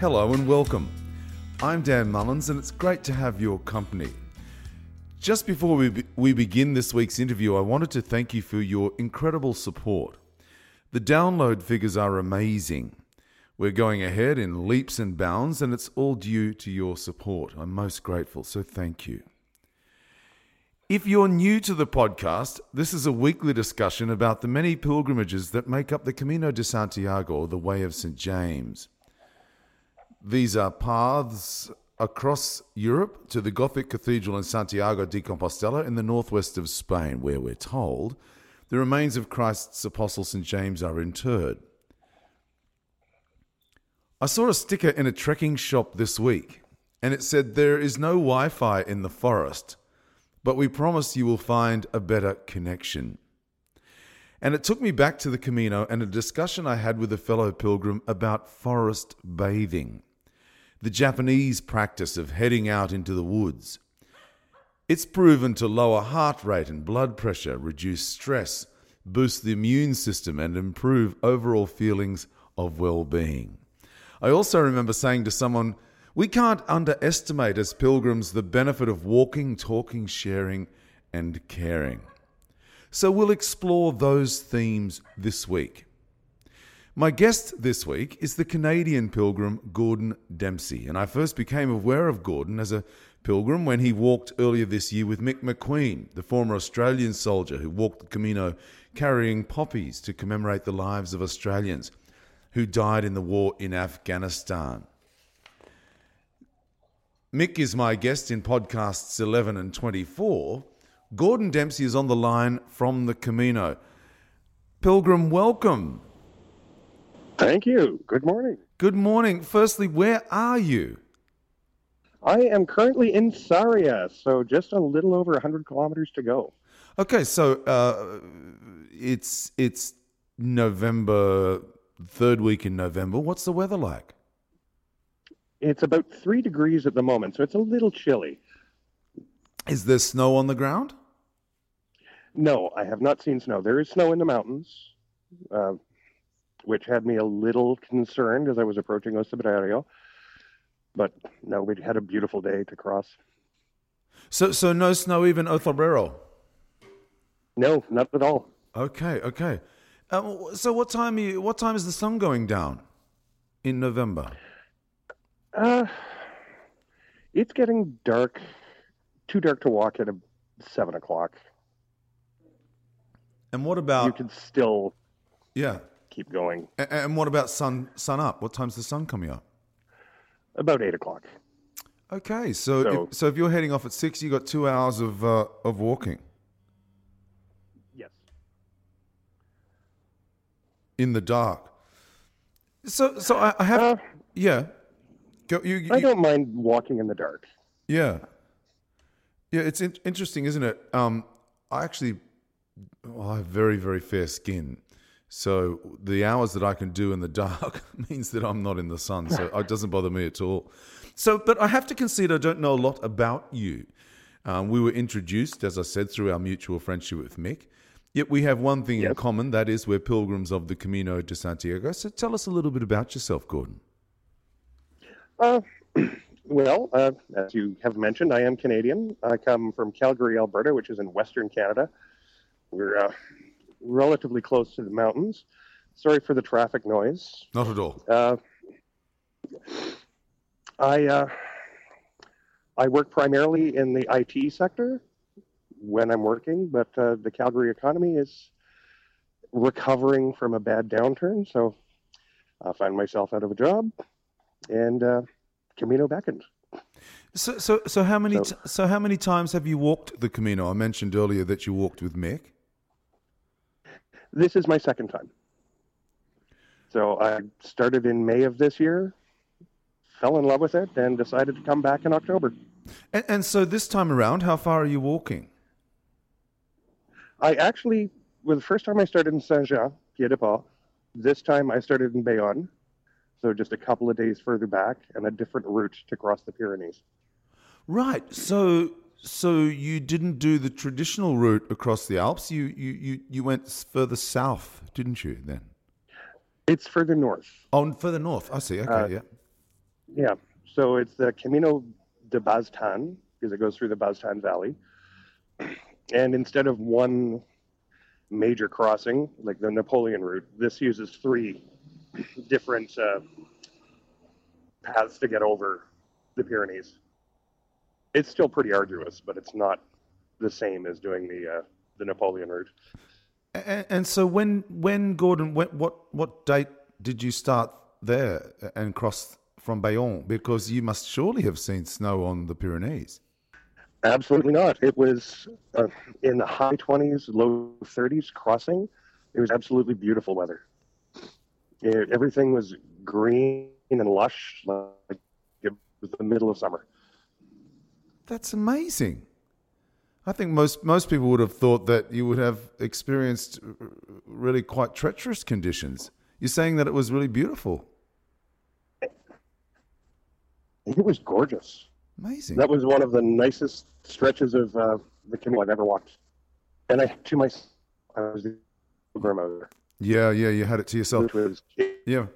Hello and welcome. I'm Dan Mullins, and it's great to have your company. Just before we, be- we begin this week's interview, I wanted to thank you for your incredible support. The download figures are amazing. We're going ahead in leaps and bounds, and it's all due to your support. I'm most grateful, so thank you. If you're new to the podcast, this is a weekly discussion about the many pilgrimages that make up the Camino de Santiago, or the Way of St. James. These are paths across Europe to the Gothic Cathedral in Santiago de Compostela in the northwest of Spain, where we're told the remains of Christ's apostle St. James are interred. I saw a sticker in a trekking shop this week, and it said, There is no Wi Fi in the forest, but we promise you will find a better connection. And it took me back to the Camino and a discussion I had with a fellow pilgrim about forest bathing the Japanese practice of heading out into the woods. It's proven to lower heart rate and blood pressure, reduce stress, boost the immune system, and improve overall feelings of well being. I also remember saying to someone, We can't underestimate as pilgrims the benefit of walking, talking, sharing, and caring. So we'll explore those themes this week. My guest this week is the Canadian pilgrim Gordon Dempsey, and I first became aware of Gordon as a pilgrim when he walked earlier this year with Mick McQueen, the former Australian soldier who walked the Camino carrying poppies to commemorate the lives of Australians who died in the war in Afghanistan. Mick is my guest in podcasts 11 and 24. Gordon Dempsey is on the line from the Camino. Pilgrim, welcome. Thank you. Good morning. Good morning. Firstly, where are you? I am currently in Sarria, so just a little over 100 kilometers to go. Okay, so uh, it's it's November, third week in November. What's the weather like? It's about three degrees at the moment, so it's a little chilly. Is there snow on the ground? No, I have not seen snow. There is snow in the mountains. Uh, which had me a little concerned as I was approaching O Cebreiro. But no, we had a beautiful day to cross. So, so no snow even O Cebreiro? No, not at all. Okay, okay. Um, so, what time? You, what time is the sun going down in November? Uh, it's getting dark. Too dark to walk at a, seven o'clock. And what about? You can still. Yeah keep going. And, and what about sun sun up? What time's the sun coming up? About eight o'clock. Okay, so so if, so if you're heading off at six, you got two hours of uh, of walking. Yes. In the dark. So so I, I have uh, yeah. Go, you, you, I don't mind walking in the dark. Yeah. Yeah, it's in- interesting, isn't it? Um, I actually well, I have very very fair skin, so the hours that I can do in the dark means that I'm not in the sun. So it doesn't bother me at all. So, but I have to concede I don't know a lot about you. Um, we were introduced, as I said, through our mutual friendship with Mick. Yet we have one thing yep. in common that is, we're pilgrims of the Camino de Santiago. So tell us a little bit about yourself, Gordon. Uh, well, uh, as you have mentioned, I am Canadian. I come from Calgary, Alberta, which is in Western Canada. We're uh, relatively close to the mountains. Sorry for the traffic noise. Not at all. Uh, I uh, I work primarily in the IT sector when I'm working, but uh, the Calgary economy is recovering from a bad downturn, so I find myself out of a job, and uh, Camino beckons. So, so, so how many, so, t- so how many times have you walked the Camino? I mentioned earlier that you walked with Mick. This is my second time. So I started in May of this year, fell in love with it, and decided to come back in October. And, and so this time around, how far are you walking? I actually, well, the first time I started in Saint Jean, Pied de Port. This time I started in Bayonne, so just a couple of days further back, and a different route to cross the Pyrenees. Right. So so you didn't do the traditional route across the Alps. You you you, you went further south, didn't you? Then it's further north. Oh, further north. I see. Okay, uh, yeah. Yeah. So it's the Camino de Baztan because it goes through the Baztan Valley. And instead of one major crossing, like the Napoleon route, this uses three different uh, paths to get over the Pyrenees. It's still pretty arduous, but it's not the same as doing the uh, the Napoleon route. And, and so when when Gordon, when, what what date did you start there and cross from Bayonne? Because you must surely have seen snow on the Pyrenees. Absolutely not. It was uh, in the high 20s, low 30s crossing. It was absolutely beautiful weather. It, everything was green and lush, like it was the middle of summer. That's amazing. I think most most people would have thought that you would have experienced really quite treacherous conditions. You're saying that it was really beautiful. It was gorgeous. Amazing. That was one of the nicest stretches of uh, the canoe I've ever walked. And I, to my, I was the grandmother, yeah, yeah, you had it to yourself. was Yeah.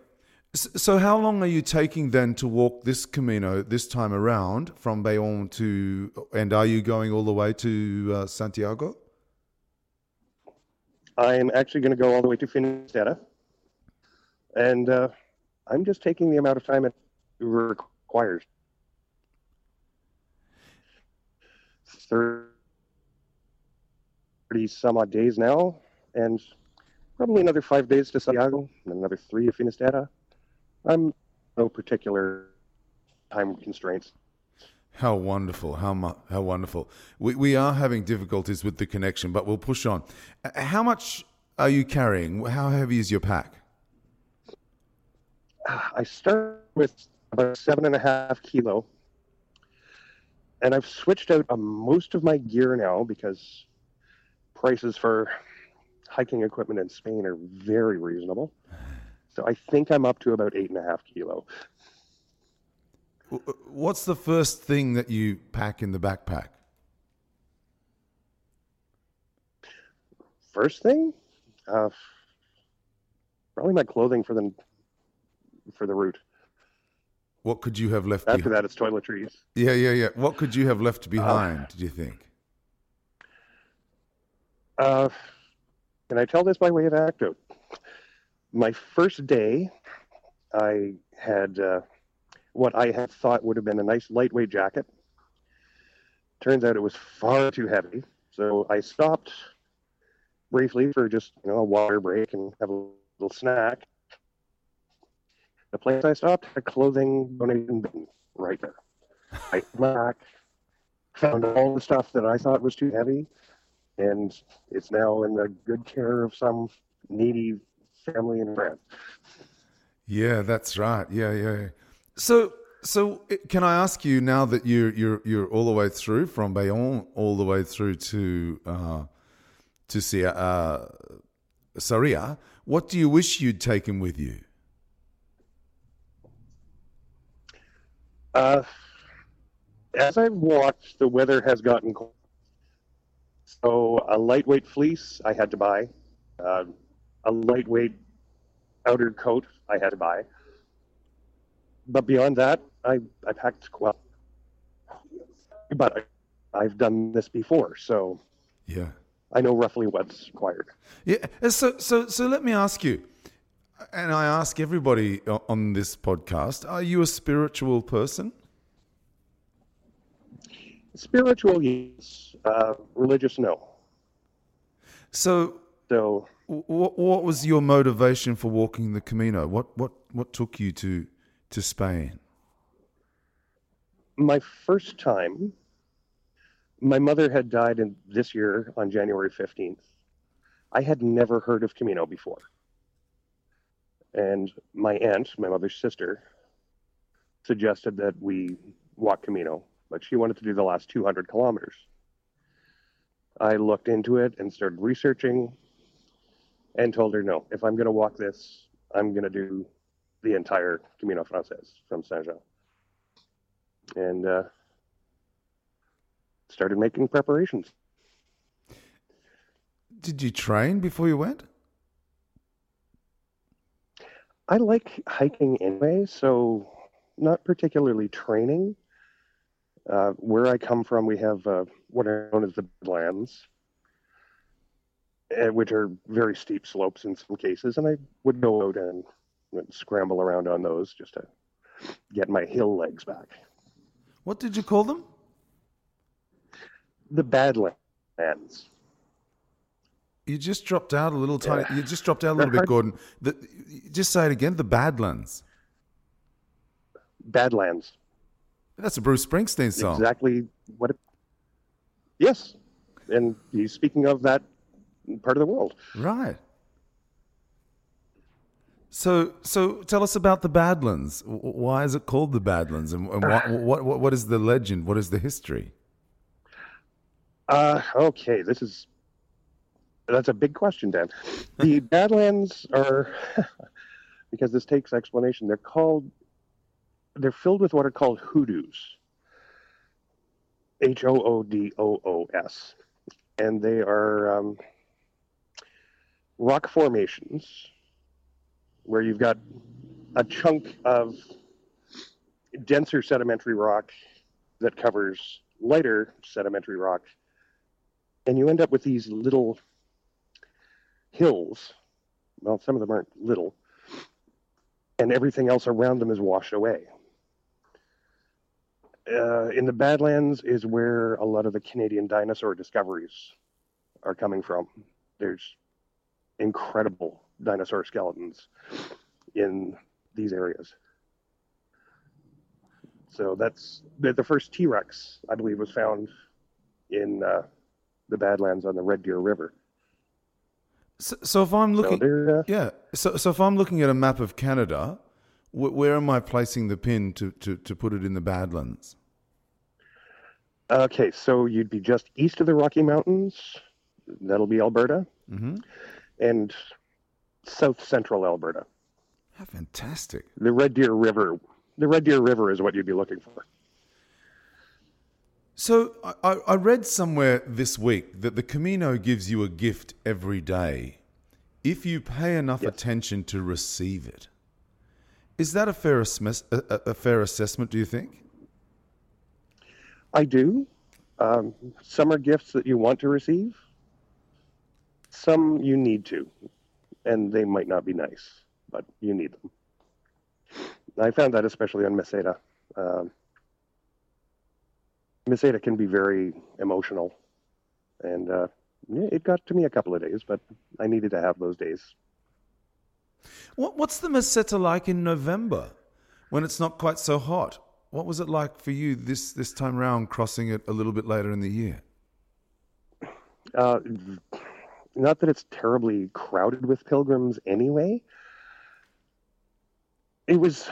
So, how long are you taking then to walk this Camino this time around from Bayonne to, and are you going all the way to uh, Santiago? I'm actually going to go all the way to Finisterre, and uh, I'm just taking the amount of time it requires. Thirty some odd days now, and probably another five days to Santiago, and another three to Finisterre. I'm no particular time constraints. How wonderful! How mu- how wonderful! We we are having difficulties with the connection, but we'll push on. Uh, How much are you carrying? How heavy is your pack? I start with about seven and a half kilo, and I've switched out uh, most of my gear now because prices for hiking equipment in Spain are very reasonable. So I think I'm up to about eight and a half kilo. What's the first thing that you pack in the backpack? First thing, uh, probably my clothing for the for the route. What could you have left After behind? that, it's toiletries. Yeah, yeah, yeah. What could you have left behind? did you think? Uh, can I tell this by way of anecdote? My first day, I had uh, what I had thought would have been a nice lightweight jacket. Turns out it was far too heavy, so I stopped briefly for just you know a water break and have a little snack. The place I stopped had a clothing donation bin right there. I back, found all the stuff that I thought was too heavy, and it's now in the good care of some needy family and friends. Yeah, that's right. Yeah, yeah. So, so can I ask you now that you're you're you're all the way through from Bayonne all the way through to uh, to Sia, uh, Sarria, what do you wish you'd taken with you? Uh, as I've watched, the weather has gotten cold. So a lightweight fleece I had to buy, uh, a lightweight outer coat I had to buy. But beyond that, I, I packed well. But I, I've done this before, so Yeah. I know roughly what's required. Yeah. uh, So, so, so let me ask you, and I ask everybody on this podcast: Are you a spiritual person? Spiritual, yes. Uh, religious, no. So, So what what was your motivation for walking the Camino? What what what took you to to Spain? my first time, my mother had died in this year on January 15th. I had never heard of Camino before. And my aunt, my mother's sister, suggested that we walk Camino, but she wanted to do the last 200 kilometers. I looked into it and started researching and told her, no, if I'm going to walk this, I'm going to do the entire Camino Frances from Saint Jean and uh, started making preparations. Did you train before you went? I like hiking anyway, so not particularly training. Uh, where I come from, we have uh, what are known as the Badlands, uh, which are very steep slopes in some cases, and I would go out and, and scramble around on those just to get my hill legs back. What did you call them? The Badlands. You just dropped out a little tiny. Yeah. You just dropped out a little bit, Gordon. The, just say it again. The Badlands. Badlands. That's a Bruce Springsteen song. Exactly what it. Yes, and he's speaking of that part of the world. Right. So, so tell us about the Badlands. Why is it called the Badlands, and, and what, what, what, what is the legend? What is the history? Uh, okay, this is that's a big question, Dan. The Badlands are because this takes explanation. They're called they're filled with what are called hoodoos. H O O D O O S, and they are um, rock formations where you've got a chunk of denser sedimentary rock that covers lighter sedimentary rock and you end up with these little hills. Well, some of them aren't little, and everything else around them is washed away. Uh, in the Badlands is where a lot of the Canadian dinosaur discoveries are coming from. There's incredible dinosaur skeletons in these areas. So that's the, the first T Rex, I believe, was found in uh, the Badlands on the Red Deer River. So, so if I'm looking, they're, uh, yeah. So, so if I'm looking at a map of Canada, wh- where am I placing the pin to, to, to put it in the Badlands? okay, so you'd be just east of the Rocky Mountains. That'll be Alberta, Mm-hmm. And south central Alberta. How fantastic! The Red Deer River. The Red Deer River is what you'd be looking for. So I, I read somewhere this week that the Camino gives you a gift every day if you pay enough Yes. attention to receive it. Is that a fair, assess- a- a fair assessment? Do you think? I do. Um, some are gifts that you want to receive. Some you need to, and they might not be nice, but you need them. I found that especially on Meseta. Um, Meseta can be very emotional, and uh, it got to me a couple of days, but I needed to have those days. What, what's the Meseta like in November when it's not quite so hot? What was it like for you this, this time round, crossing it a little bit later in the year? Uh, not that it's terribly crowded with pilgrims anyway. It was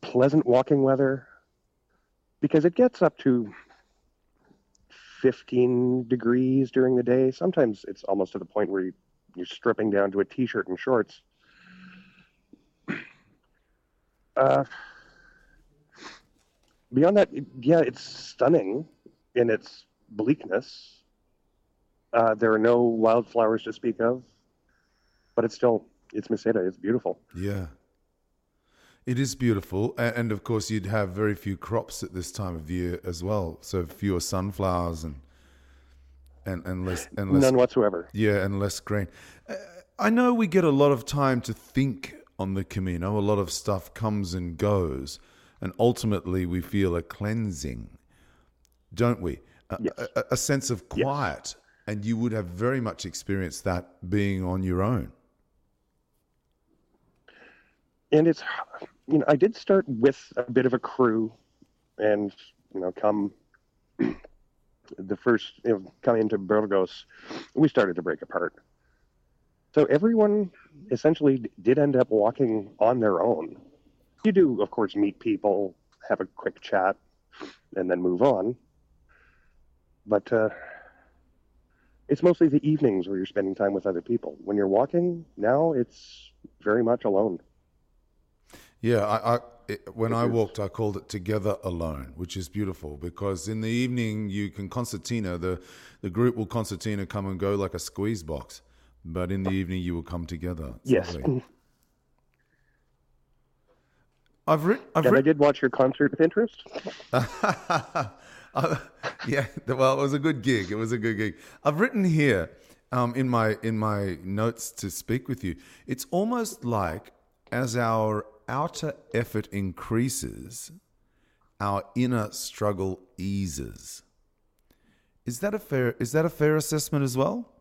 pleasant walking weather because it gets up to 15 degrees during the day. Sometimes it's almost to the point where you, you're stripping down to a t shirt and shorts. Uh, beyond that, yeah, it's stunning in its bleakness. Uh, there are no wildflowers to speak of, but it's still it's Meseta. It's beautiful. Yeah. It is beautiful. And of course, you'd have very few crops at this time of year as well. So fewer sunflowers and and, and less and less None whatsoever. yeah, and less grain. Uh, I know we get a lot of time to think on the Camino. A lot of stuff comes and goes, and ultimately we feel a cleansing, don't we? A, Yes. a, a sense of Yes. And you would have very much experienced that being on your own. and it's you know I did start with a bit of a crew, and you know come the first you know, coming into Burgos, we started to break apart. So everyone essentially did end up walking on their own. You do, of course, meet people, have a quick chat, and then move on. But uh, it's mostly the evenings where you're spending time with other people. When you're walking now, it's very much alone. Yeah, I, I it, when It I is. walked, I called it "Together Alone," which is beautiful because in the evening you can concertina. The the group will concertina come and go like a squeeze box, but in the evening you will come together. Yes. I've written. I've And I did watch your concert with interest. Uh, yeah, well, it was a good gig. It was a good gig. I've written here um, in my in my notes to speak with you. It's almost like as our outer effort increases, our inner struggle eases. Is that a fair? Is that a fair assessment as well?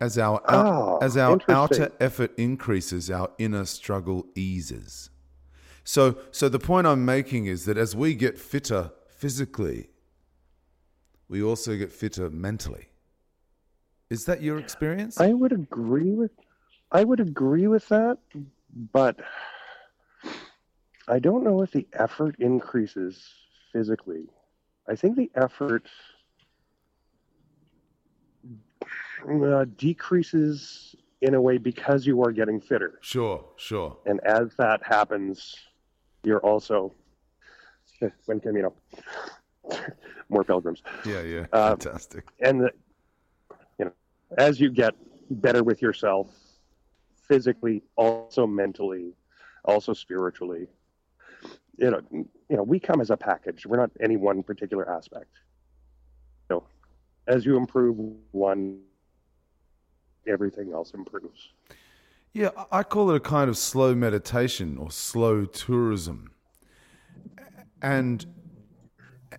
As our out- Ah, as our outer effort increases, our inner struggle eases. So, so the point I'm making is that as we get fitter physically, we also get fitter mentally. Is that your experience? I would agree with I would agree with that, but I don't know if the effort increases physically. I think the effort uh, decreases in a way because you are getting fitter. sure, sure. And as that happens, you're also when Camino more pilgrims. Yeah, yeah. Uh, Fantastic. and the, you know as you get better with yourself physically also mentally also spiritually you know you know we come as a package we're not any one particular aspect so as you improve one everything else improves Yeah, I call it a kind of slow meditation or slow tourism. And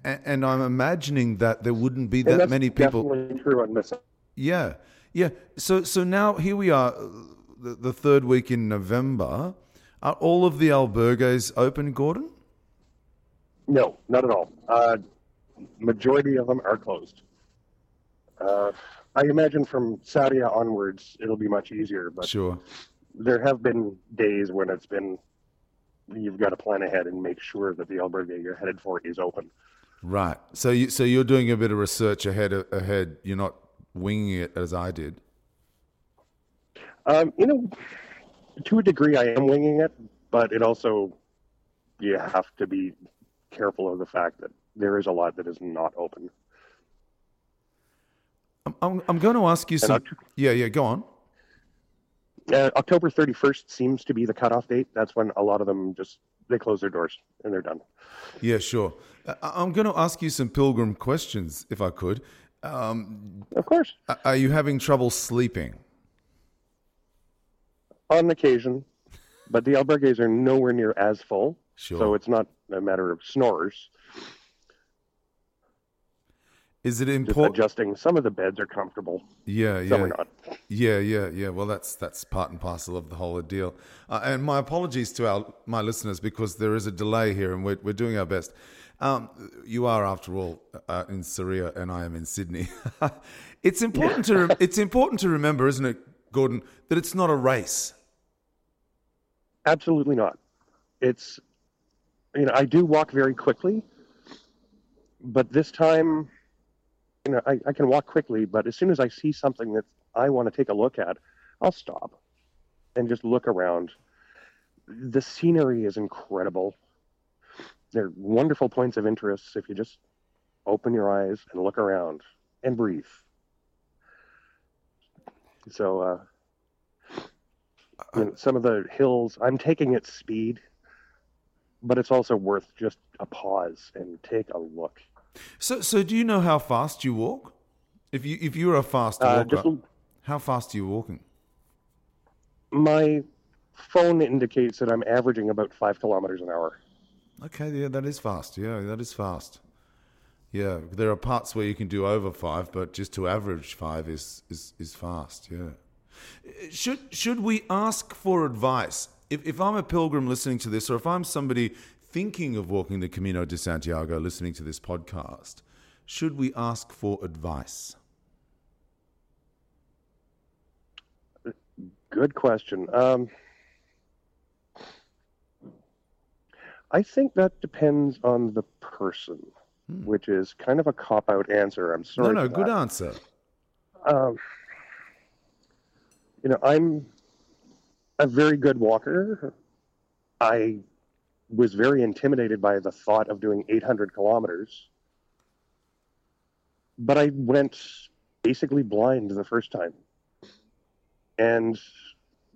and I'm imagining that there wouldn't be that many people definitely true on this Yeah, yeah. So so now here we are, the, the third week in November. Are all of the albergues open, Gordon? no not at all uh, majority of them are closed uh, i imagine from Sarria onwards it'll be much easier but Sure. there have been days when it's been you've got to plan ahead and make sure that the albergue you're headed for is open. Right. So you so you're doing a bit of research ahead ahead. You're not winging it as I did. Um, you know, to a degree, I am winging it, but it also you have to be careful of the fact that there is a lot that is not open. I'm I'm, going to ask you some. Oct- Yeah, yeah. Go on. Uh, October 31st seems to be the cutoff date. That's when a lot of them just they close their doors and they're done. Yeah, sure. I- I'm going to ask you some pilgrim questions, if I could. Um, Of course, are you having trouble sleeping? on occasion, but the albergues are nowhere near as full, Sure. so it's not a matter of snorers. Is it important? adjusting. Some of the beds are comfortable, Yeah, some yeah. are not. Yeah, yeah, yeah. Well, that's that's part and parcel of the whole deal. Uh, and my apologies to our my listeners because there is a delay here, and we're we're doing our best. Um, you are, after all, uh, in Sarria, and I am in Sydney. it's important to rem- it's important to remember, isn't it, Gordon, that it's not a race. Absolutely not. It's, you know, I do walk very quickly, but this time, you know, I, I can walk quickly, but as soon as I see something that I want to take a look at, I'll stop and just look around. The scenery is incredible. They're wonderful points of interest if you just open your eyes and look around and breathe. So, uh, you know, some of the hills, I'm taking at speed, but it's also worth just a pause and take a look. So, so do you know how fast you walk? If you if you're a fast Uh, walker, just how fast are you walking? my phone indicates that I'm averaging about five kilometers an hour. Okay, yeah, that is fast. Yeah, that is fast. Yeah, there are parts where you can do over five, but just to average five is is, is fast. Yeah. Should should we ask for advice? If if I'm a pilgrim listening to this, or if I'm somebody thinking of walking the Camino de Santiago, listening to this podcast, should we ask for advice? Good question. Um, I think that depends on the person, which is kind of a cop out answer. I'm sorry. no, no, good that. answer. Um, you know, I'm a very good walker. I was very intimidated by the thought of doing 800 kilometers, but I went basically blind the first time. And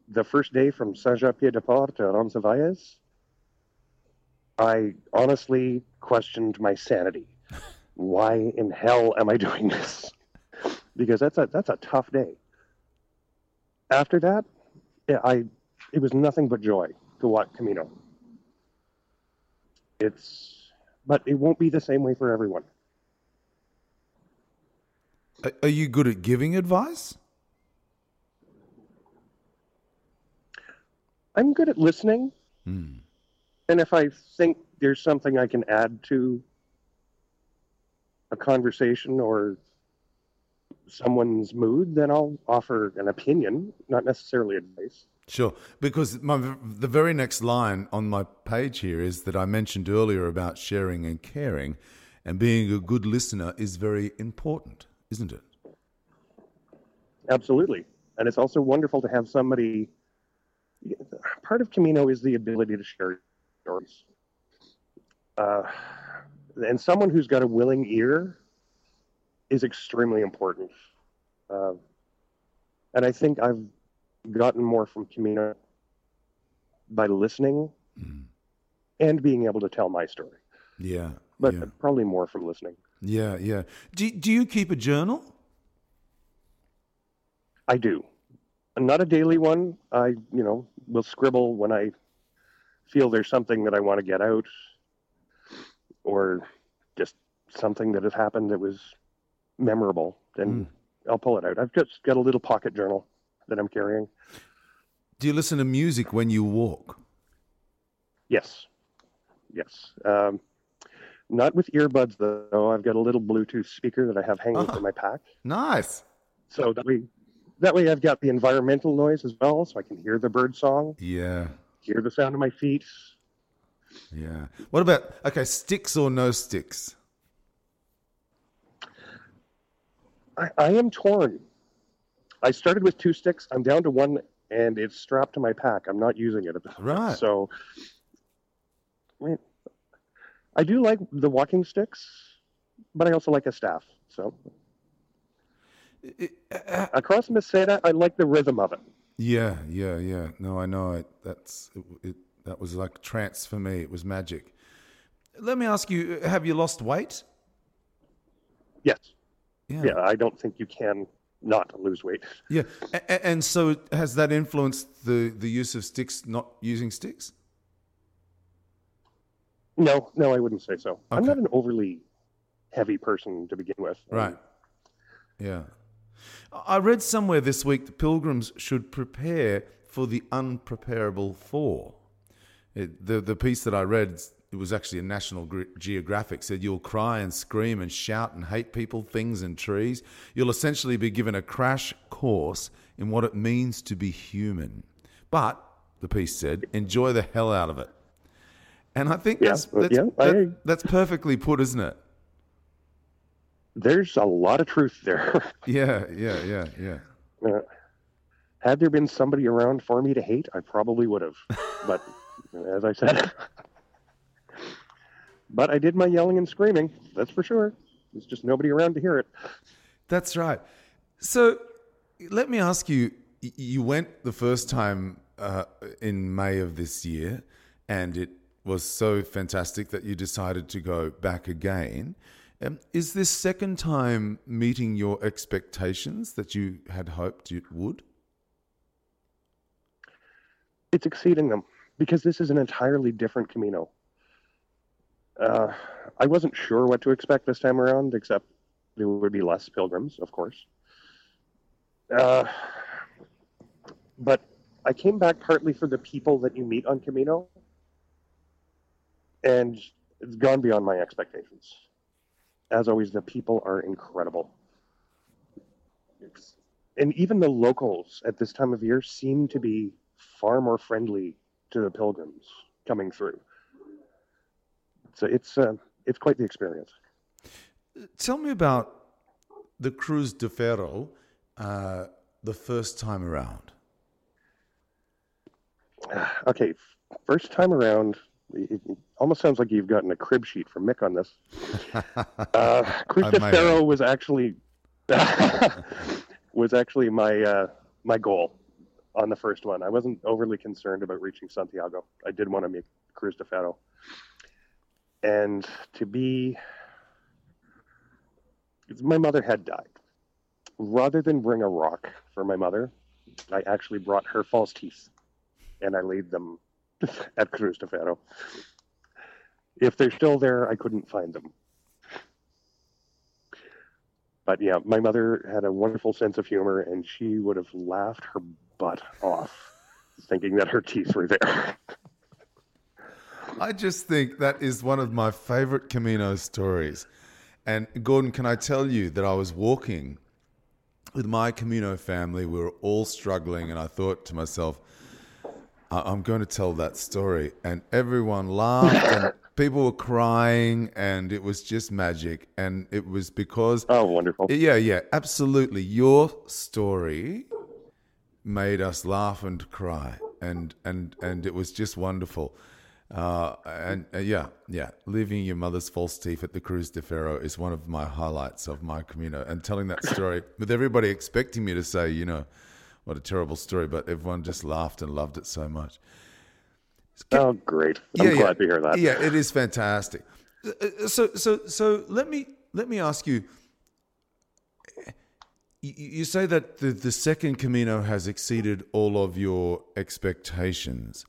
the first day from Saint-Jean-Pied-de-Port to Roncesvalles, I honestly questioned my sanity. Why in hell am I doing this? because that's a that's a tough day. After that, yeah, I it was nothing but joy to walk Camino. It's but it won't be the same way for everyone. Are- you good at giving advice? I'm good at listening, Hmm. and if I think there's something I can add to a conversation or someone's mood, then I'll offer an opinion, not necessarily advice. Sure, because my, the very next line on my page here is that I mentioned earlier about sharing and caring, and being a good listener is very important, isn't it? Absolutely. And it's also wonderful to have somebody. Part of Camino is the ability to share stories. Uh, and someone who's got a willing ear is extremely important. Uh, and I think I've gotten more from Camino by listening mm-hmm. and being able to tell my story, Yeah, but yeah, probably more from listening. yeah, yeah. Do Do you keep a journal? I do. Not a daily one. I, you know, will scribble when I feel there's something that I want to get out or just something that has happened that was memorable. Then mm. I'll pull it out. I've just got a little pocket journal that I'm carrying. Do you listen to music when you walk? Yes. Yes. Um, not with earbuds, though. I've got a little Bluetooth speaker that I have hanging Ah. from my pack. Nice. So that way, that way I've got the environmental noise as well, so I can hear the bird song, Yeah, hear the sound of my feet, yeah. What about okay, sticks or no sticks? I, I am torn. I started with two sticks. I'm down to one, and it's strapped to my pack. I'm not using it at the moment. Right. So, I, mean, I do like the walking sticks, but I also like a staff. So, It- uh, across Meseta, I like the rhythm of it. Yeah, yeah, yeah. No, I know it. That's it, it. That was like trance for me. It was magic. Let me ask you: Have you lost weight? Yes. Yeah, I don't think you can not to lose weight. Yeah. A- a- and so, has that influenced the the use of sticks? Not using sticks? No, no, I wouldn't say so. I'm not an overly heavy person to begin with. Right. Yeah. I read somewhere this week that pilgrims should prepare for the unpreparable for. It, the the piece that I read, it was actually a National Geographic, said you'll cry and scream and shout and hate people, things, and trees. You'll essentially be given a crash course in what it means to be human. But the piece said, enjoy the hell out of it. And I think Yeah, that's that's, yeah, that- that's perfectly put, isn't it? There's a lot of truth there. Yeah, yeah, yeah, yeah. Uh, had there been somebody around for me to hate, I probably would have. But as I said, but I did my yelling and screaming. That's for sure. There's just nobody around to hear it. That's right. So let me ask you you went the first time uh, in May of this year, and it was so fantastic that you decided to go back again. Um, is this second time meeting your expectations that you had hoped it would? It's exceeding them because this is an entirely different Camino. Uh, I wasn't sure what to expect this time around, except there would be less pilgrims, of course. Uh, but I came back partly for the people that you meet on Camino, and it's gone beyond my expectations. As always, the people are incredible. And even the locals at this time of year seem to be far more friendly to the pilgrims coming through. So it's uh, it's quite the experience. Tell me about the Cruz de Ferro uh, the first time around. Okay, first time around, it almost sounds like you've gotten a crib sheet from Mick on this. Uh, Cruz de Ferro was actually was actually my uh, my goal on the first one. I wasn't overly concerned about reaching Santiago. I did want to make Cruz de Ferro. And to be, my mother had died. Rather than bring a rock for my mother, I actually brought her false teeth and I laid them at Cruz de Ferro. If they're still there, I couldn't find them. But yeah, my mother had a wonderful sense of humor, and she would have laughed her butt off thinking that her teeth were there. I just think that is one of my favorite Camino stories. And Gordon, can I tell you that I was walking with my Camino family? We were all struggling, and I thought to myself, I'm going to tell that story. And everyone laughed, and people were crying, and it was just magic. And it was because. Oh, wonderful. Yeah, yeah, absolutely. Your story made us laugh and cry, and, and, and it was just wonderful. Uh, and uh, yeah, yeah, leaving your mother's false teeth at the Cruz de Ferro is one of my highlights of my Camino. And telling that story with everybody expecting me to say, you know, what a terrible story, but everyone just laughed and loved it so much. Oh, great! I'm yeah, glad yeah. to hear that. Yeah, it is fantastic. Uh, so, so, so let me let me ask you. You say that the, the second Camino has exceeded all of your expectations.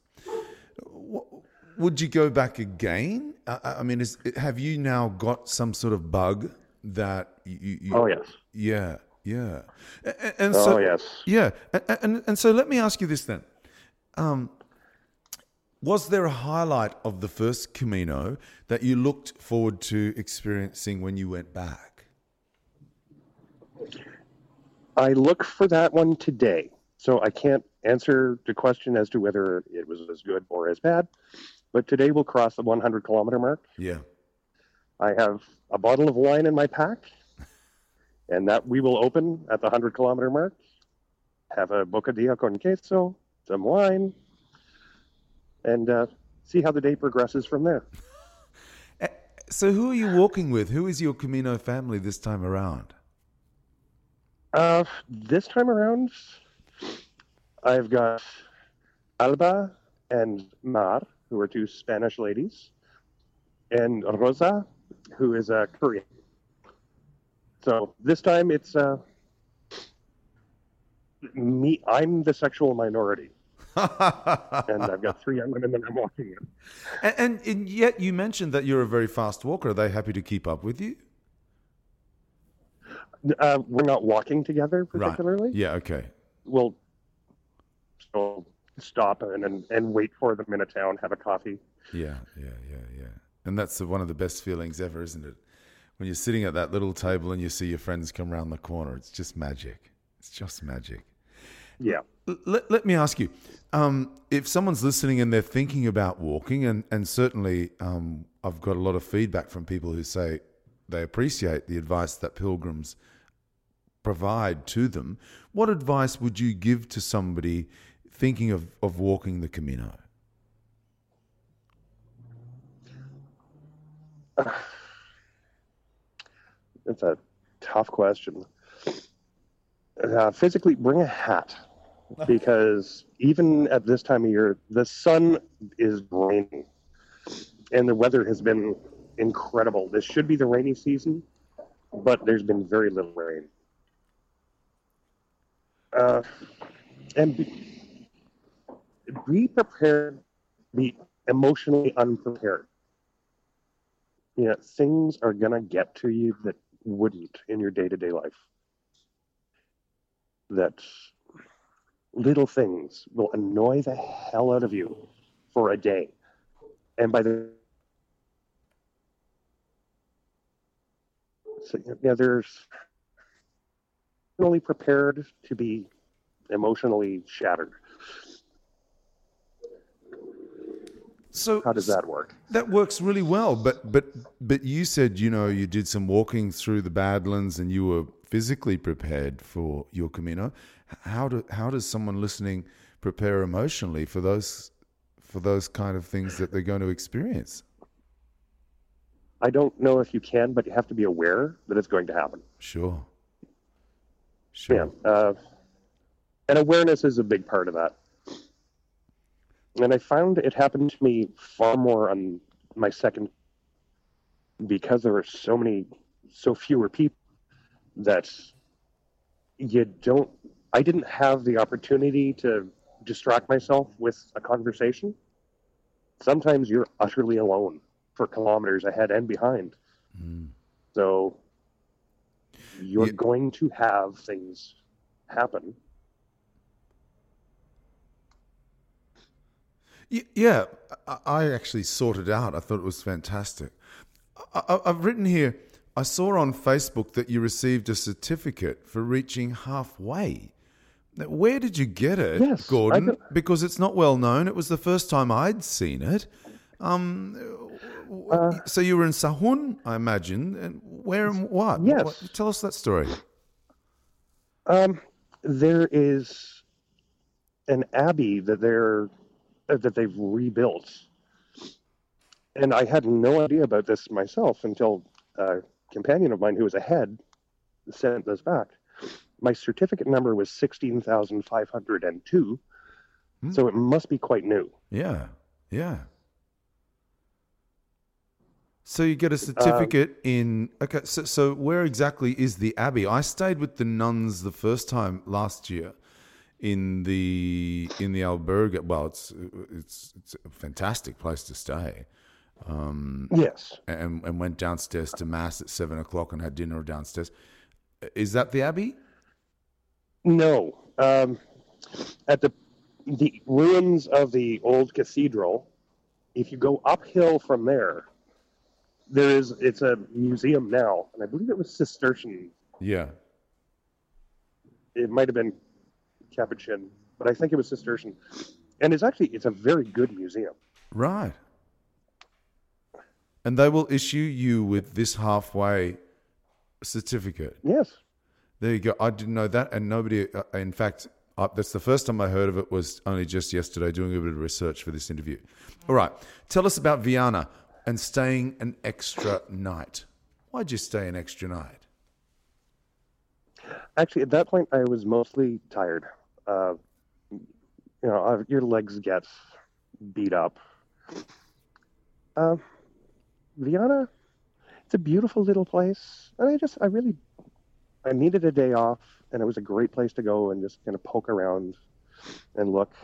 Would you go back again? I mean, is, have you now got some sort of bug that you? you oh yes. Yeah, yeah. And, and so, oh yes. Yeah, and, and and so let me ask you this then. Um, was there a highlight of the first Camino that you looked forward to experiencing when you went back? I look for that one today. So I can't answer the question as to whether it was as good or as bad. But today we'll cross the 100 kilometer mark. Yeah. I have a bottle of wine in my pack, and that we will open at the 100 kilometer mark. Have a bocadillo con queso, some wine, and uh, see how the day progresses from there. So, who are you walking with? Who is your Camino family this time around? Uh, this time around, I've got Alba and Mar, who are two Spanish ladies, and Rosa, who is a Korean. So this time it's uh, me. I'm the sexual minority, and I've got three young women that I'm walking with. And, and, and yet you mentioned that you're a very fast walker. Are they happy to keep up with you? Uh, we're not walking together particularly. Right. Yeah. Okay. We'll so stop and, and and wait for them in a town, have a coffee. Yeah, yeah, yeah, yeah. And that's one of the best feelings ever, isn't it? When you're sitting at that little table and you see your friends come around the corner, it's just magic. It's just magic. Yeah. Let, let me ask you um, if someone's listening and they're thinking about walking, and, and certainly um, I've got a lot of feedback from people who say they appreciate the advice that pilgrims provide to them, what advice would you give to somebody thinking of, of walking the Camino? It's a tough question. Uh, physically, bring a hat because even at this time of year, the sun is raining and the weather has been incredible. This should be the rainy season, but there's been very little rain. Uh, and be, be prepared, be emotionally unprepared. You know, things are going to get to you that wouldn't in your day to day life. That little things will annoy the hell out of you for a day. And by the so, yeah, there's only prepared to be emotionally shattered. So how does that work? That works really well. But but but you said you know you did some walking through the Badlands and you were physically prepared for your Camino. How do how does someone listening prepare emotionally for those for those kind of things that they're going to experience? I don't know if you can, but you have to be aware that it's going to happen. Sure. Sure. Yeah. Uh, and awareness is a big part of that. And I found it happened to me far more on my second because there were so many, so fewer people that you don't. I didn't have the opportunity to distract myself with a conversation. Sometimes you're utterly alone for kilometers ahead and behind. Mm. So you're Yeah. going to have things happen. Yeah, I- actually sorted out. I thought it was fantastic. I've written here. I saw on Facebook that you received a certificate for reaching halfway. Where did you get it, Yes, Gordon? Because it's not well known. It was the first time I'd seen it. Um, Uh, so you were in Sahagún, I imagine. And where and what? Yes. What- Tell us that story. Um, there is an abbey that they're that they've rebuilt, and I had no idea about this myself until a companion of mine who was ahead sent this back. My certificate number was sixteen thousand five hundred and two, Hmm. so it must be quite new. Yeah, yeah. So you Um, get a certificate in. Okay, so, so where exactly is the abbey? I stayed with the nuns the first time last year in the in the albergue. Well, it's it's it's a fantastic place to stay. Um, Yes, and and went downstairs to mass at seven o'clock and had dinner downstairs. Is that the abbey? no. Um, at the the ruins of the old cathedral, if you go uphill from there, there is it's a museum now, and I believe it was Cistercian. Yeah. It might have been Capuchin, but I think it was Cistercian. And it's actually it's a very good museum. Right. And they will issue you with this halfway certificate. Yes. There you go. I didn't know that, and nobody. Uh, in fact, uh, that's the first time I heard of it. Was only just yesterday, doing a bit of research for this interview. All right, tell us about Viana and staying an extra night. Why'd you stay an extra night? Actually, at that point, I was mostly tired. Uh, you know, your legs get beat up. Uh, Viana, it's a beautiful little place, and I just, I really, I needed a day off, and it was a great place to go and just kind of poke around and look.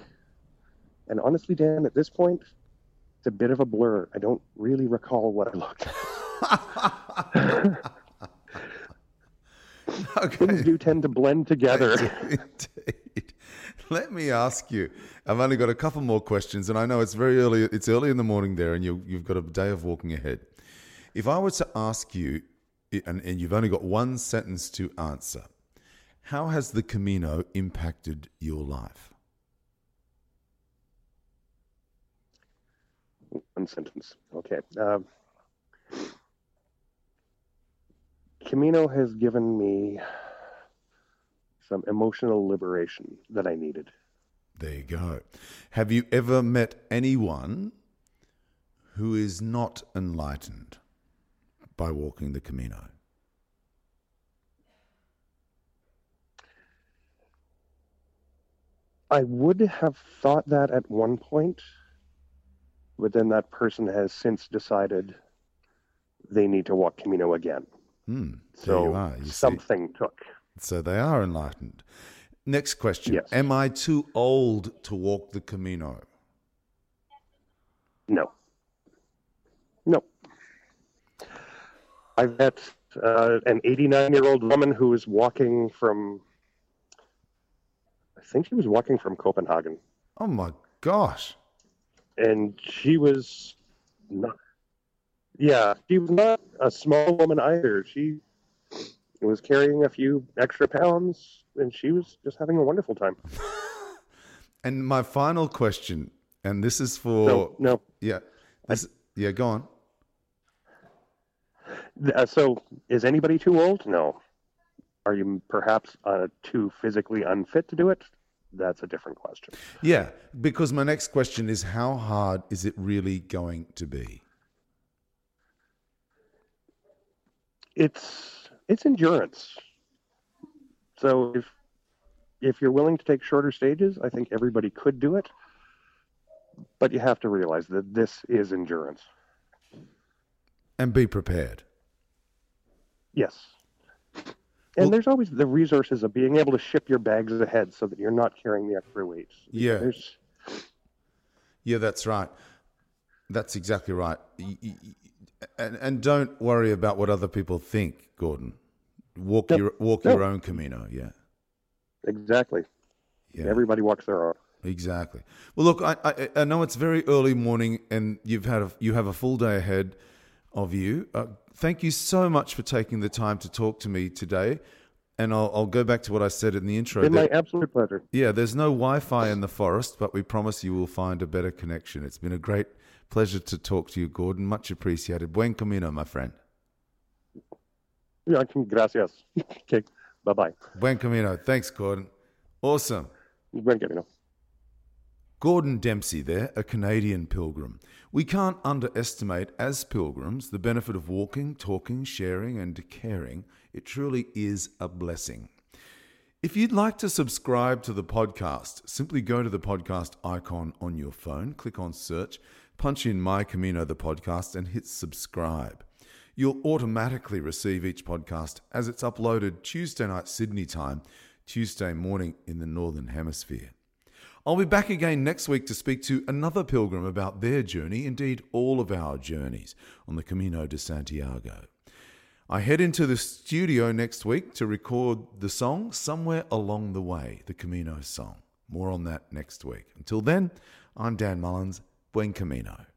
And honestly, Dan, at this point, it's a bit of a blur. I don't really recall what I looked. Things okay. do tend to blend together. Let me ask you. I've only got a couple more questions, and I know it's very early. It's early in the morning there, and you, you've got a day of walking ahead. If I were to ask you, and, and you've only got one sentence to answer, how has the Camino impacted your life? One sentence. Okay. Um, Camino has given me some emotional liberation that I needed. There you go. Have you ever met anyone who is not enlightened by walking the Camino? I would have thought that at one point, but then that person has since decided they need to walk Camino again. Hmm. So you. You see. something took. So they are enlightened. Next question. Yes. Am I too old to walk the Camino? No. No. I met uh, an 89 year old woman who was walking from, I think she was walking from Copenhagen. Oh my gosh. And she was not, yeah, she was not a small woman either. She was carrying a few extra pounds and she was just having a wonderful time. And my final question, and this is for No, no. yeah, this, yeah, go on. Uh, so, is anybody too old? No. Are you perhaps uh, too physically unfit to do it? That's a different question. Yeah, because my next question is how hard is it really going to be? It's it's endurance. So if if you're willing to take shorter stages, I think everybody could do it. But you have to realize that this is endurance. And be prepared. Yes. And Well- there's always the resources of being able to ship your bags ahead so that you're not carrying the extra weights. Yeah. There's Yeah, that's right. That's exactly right. Y- y- y- And, and don't worry about what other people think, Gordon. Walk your walk No. your own Camino. Yeah, exactly. yeah, Everybody walks their own. exactly. Well, look, I, I I know it's very early morning, and you've had a, you have a full day ahead of you. Uh, thank you so much for taking the time to talk to me today. And I'll, I'll go back to what I said in the intro. There- my absolute pleasure. Yeah, there's no Wi Fi in the forest, but we promise you will find a better connection. It's been a great pleasure to talk to you, Gordon. Much appreciated. Buen camino, my friend. Yeah, gracias. okay, bye bye. Buen camino. Thanks, Gordon. Awesome. Buen camino. Gordon Dempsey there, a Canadian pilgrim. We can't underestimate, as pilgrims, the benefit of walking, talking, sharing, and caring. It truly is a blessing. If you'd like to subscribe to the podcast, simply go to the podcast icon on your phone, click on search, punch in My Camino the podcast, and hit subscribe. You'll automatically receive each podcast as it's uploaded Tuesday night Sydney time, Tuesday morning in the Northern Hemisphere. I'll be back again next week to speak to another pilgrim about their journey, indeed, all of our journeys on the Camino de Santiago. I head into the studio next week to record the song Somewhere Along the Way, the Camino song. More on that next week. Until then, I'm Dan Mullins. Buen Camino.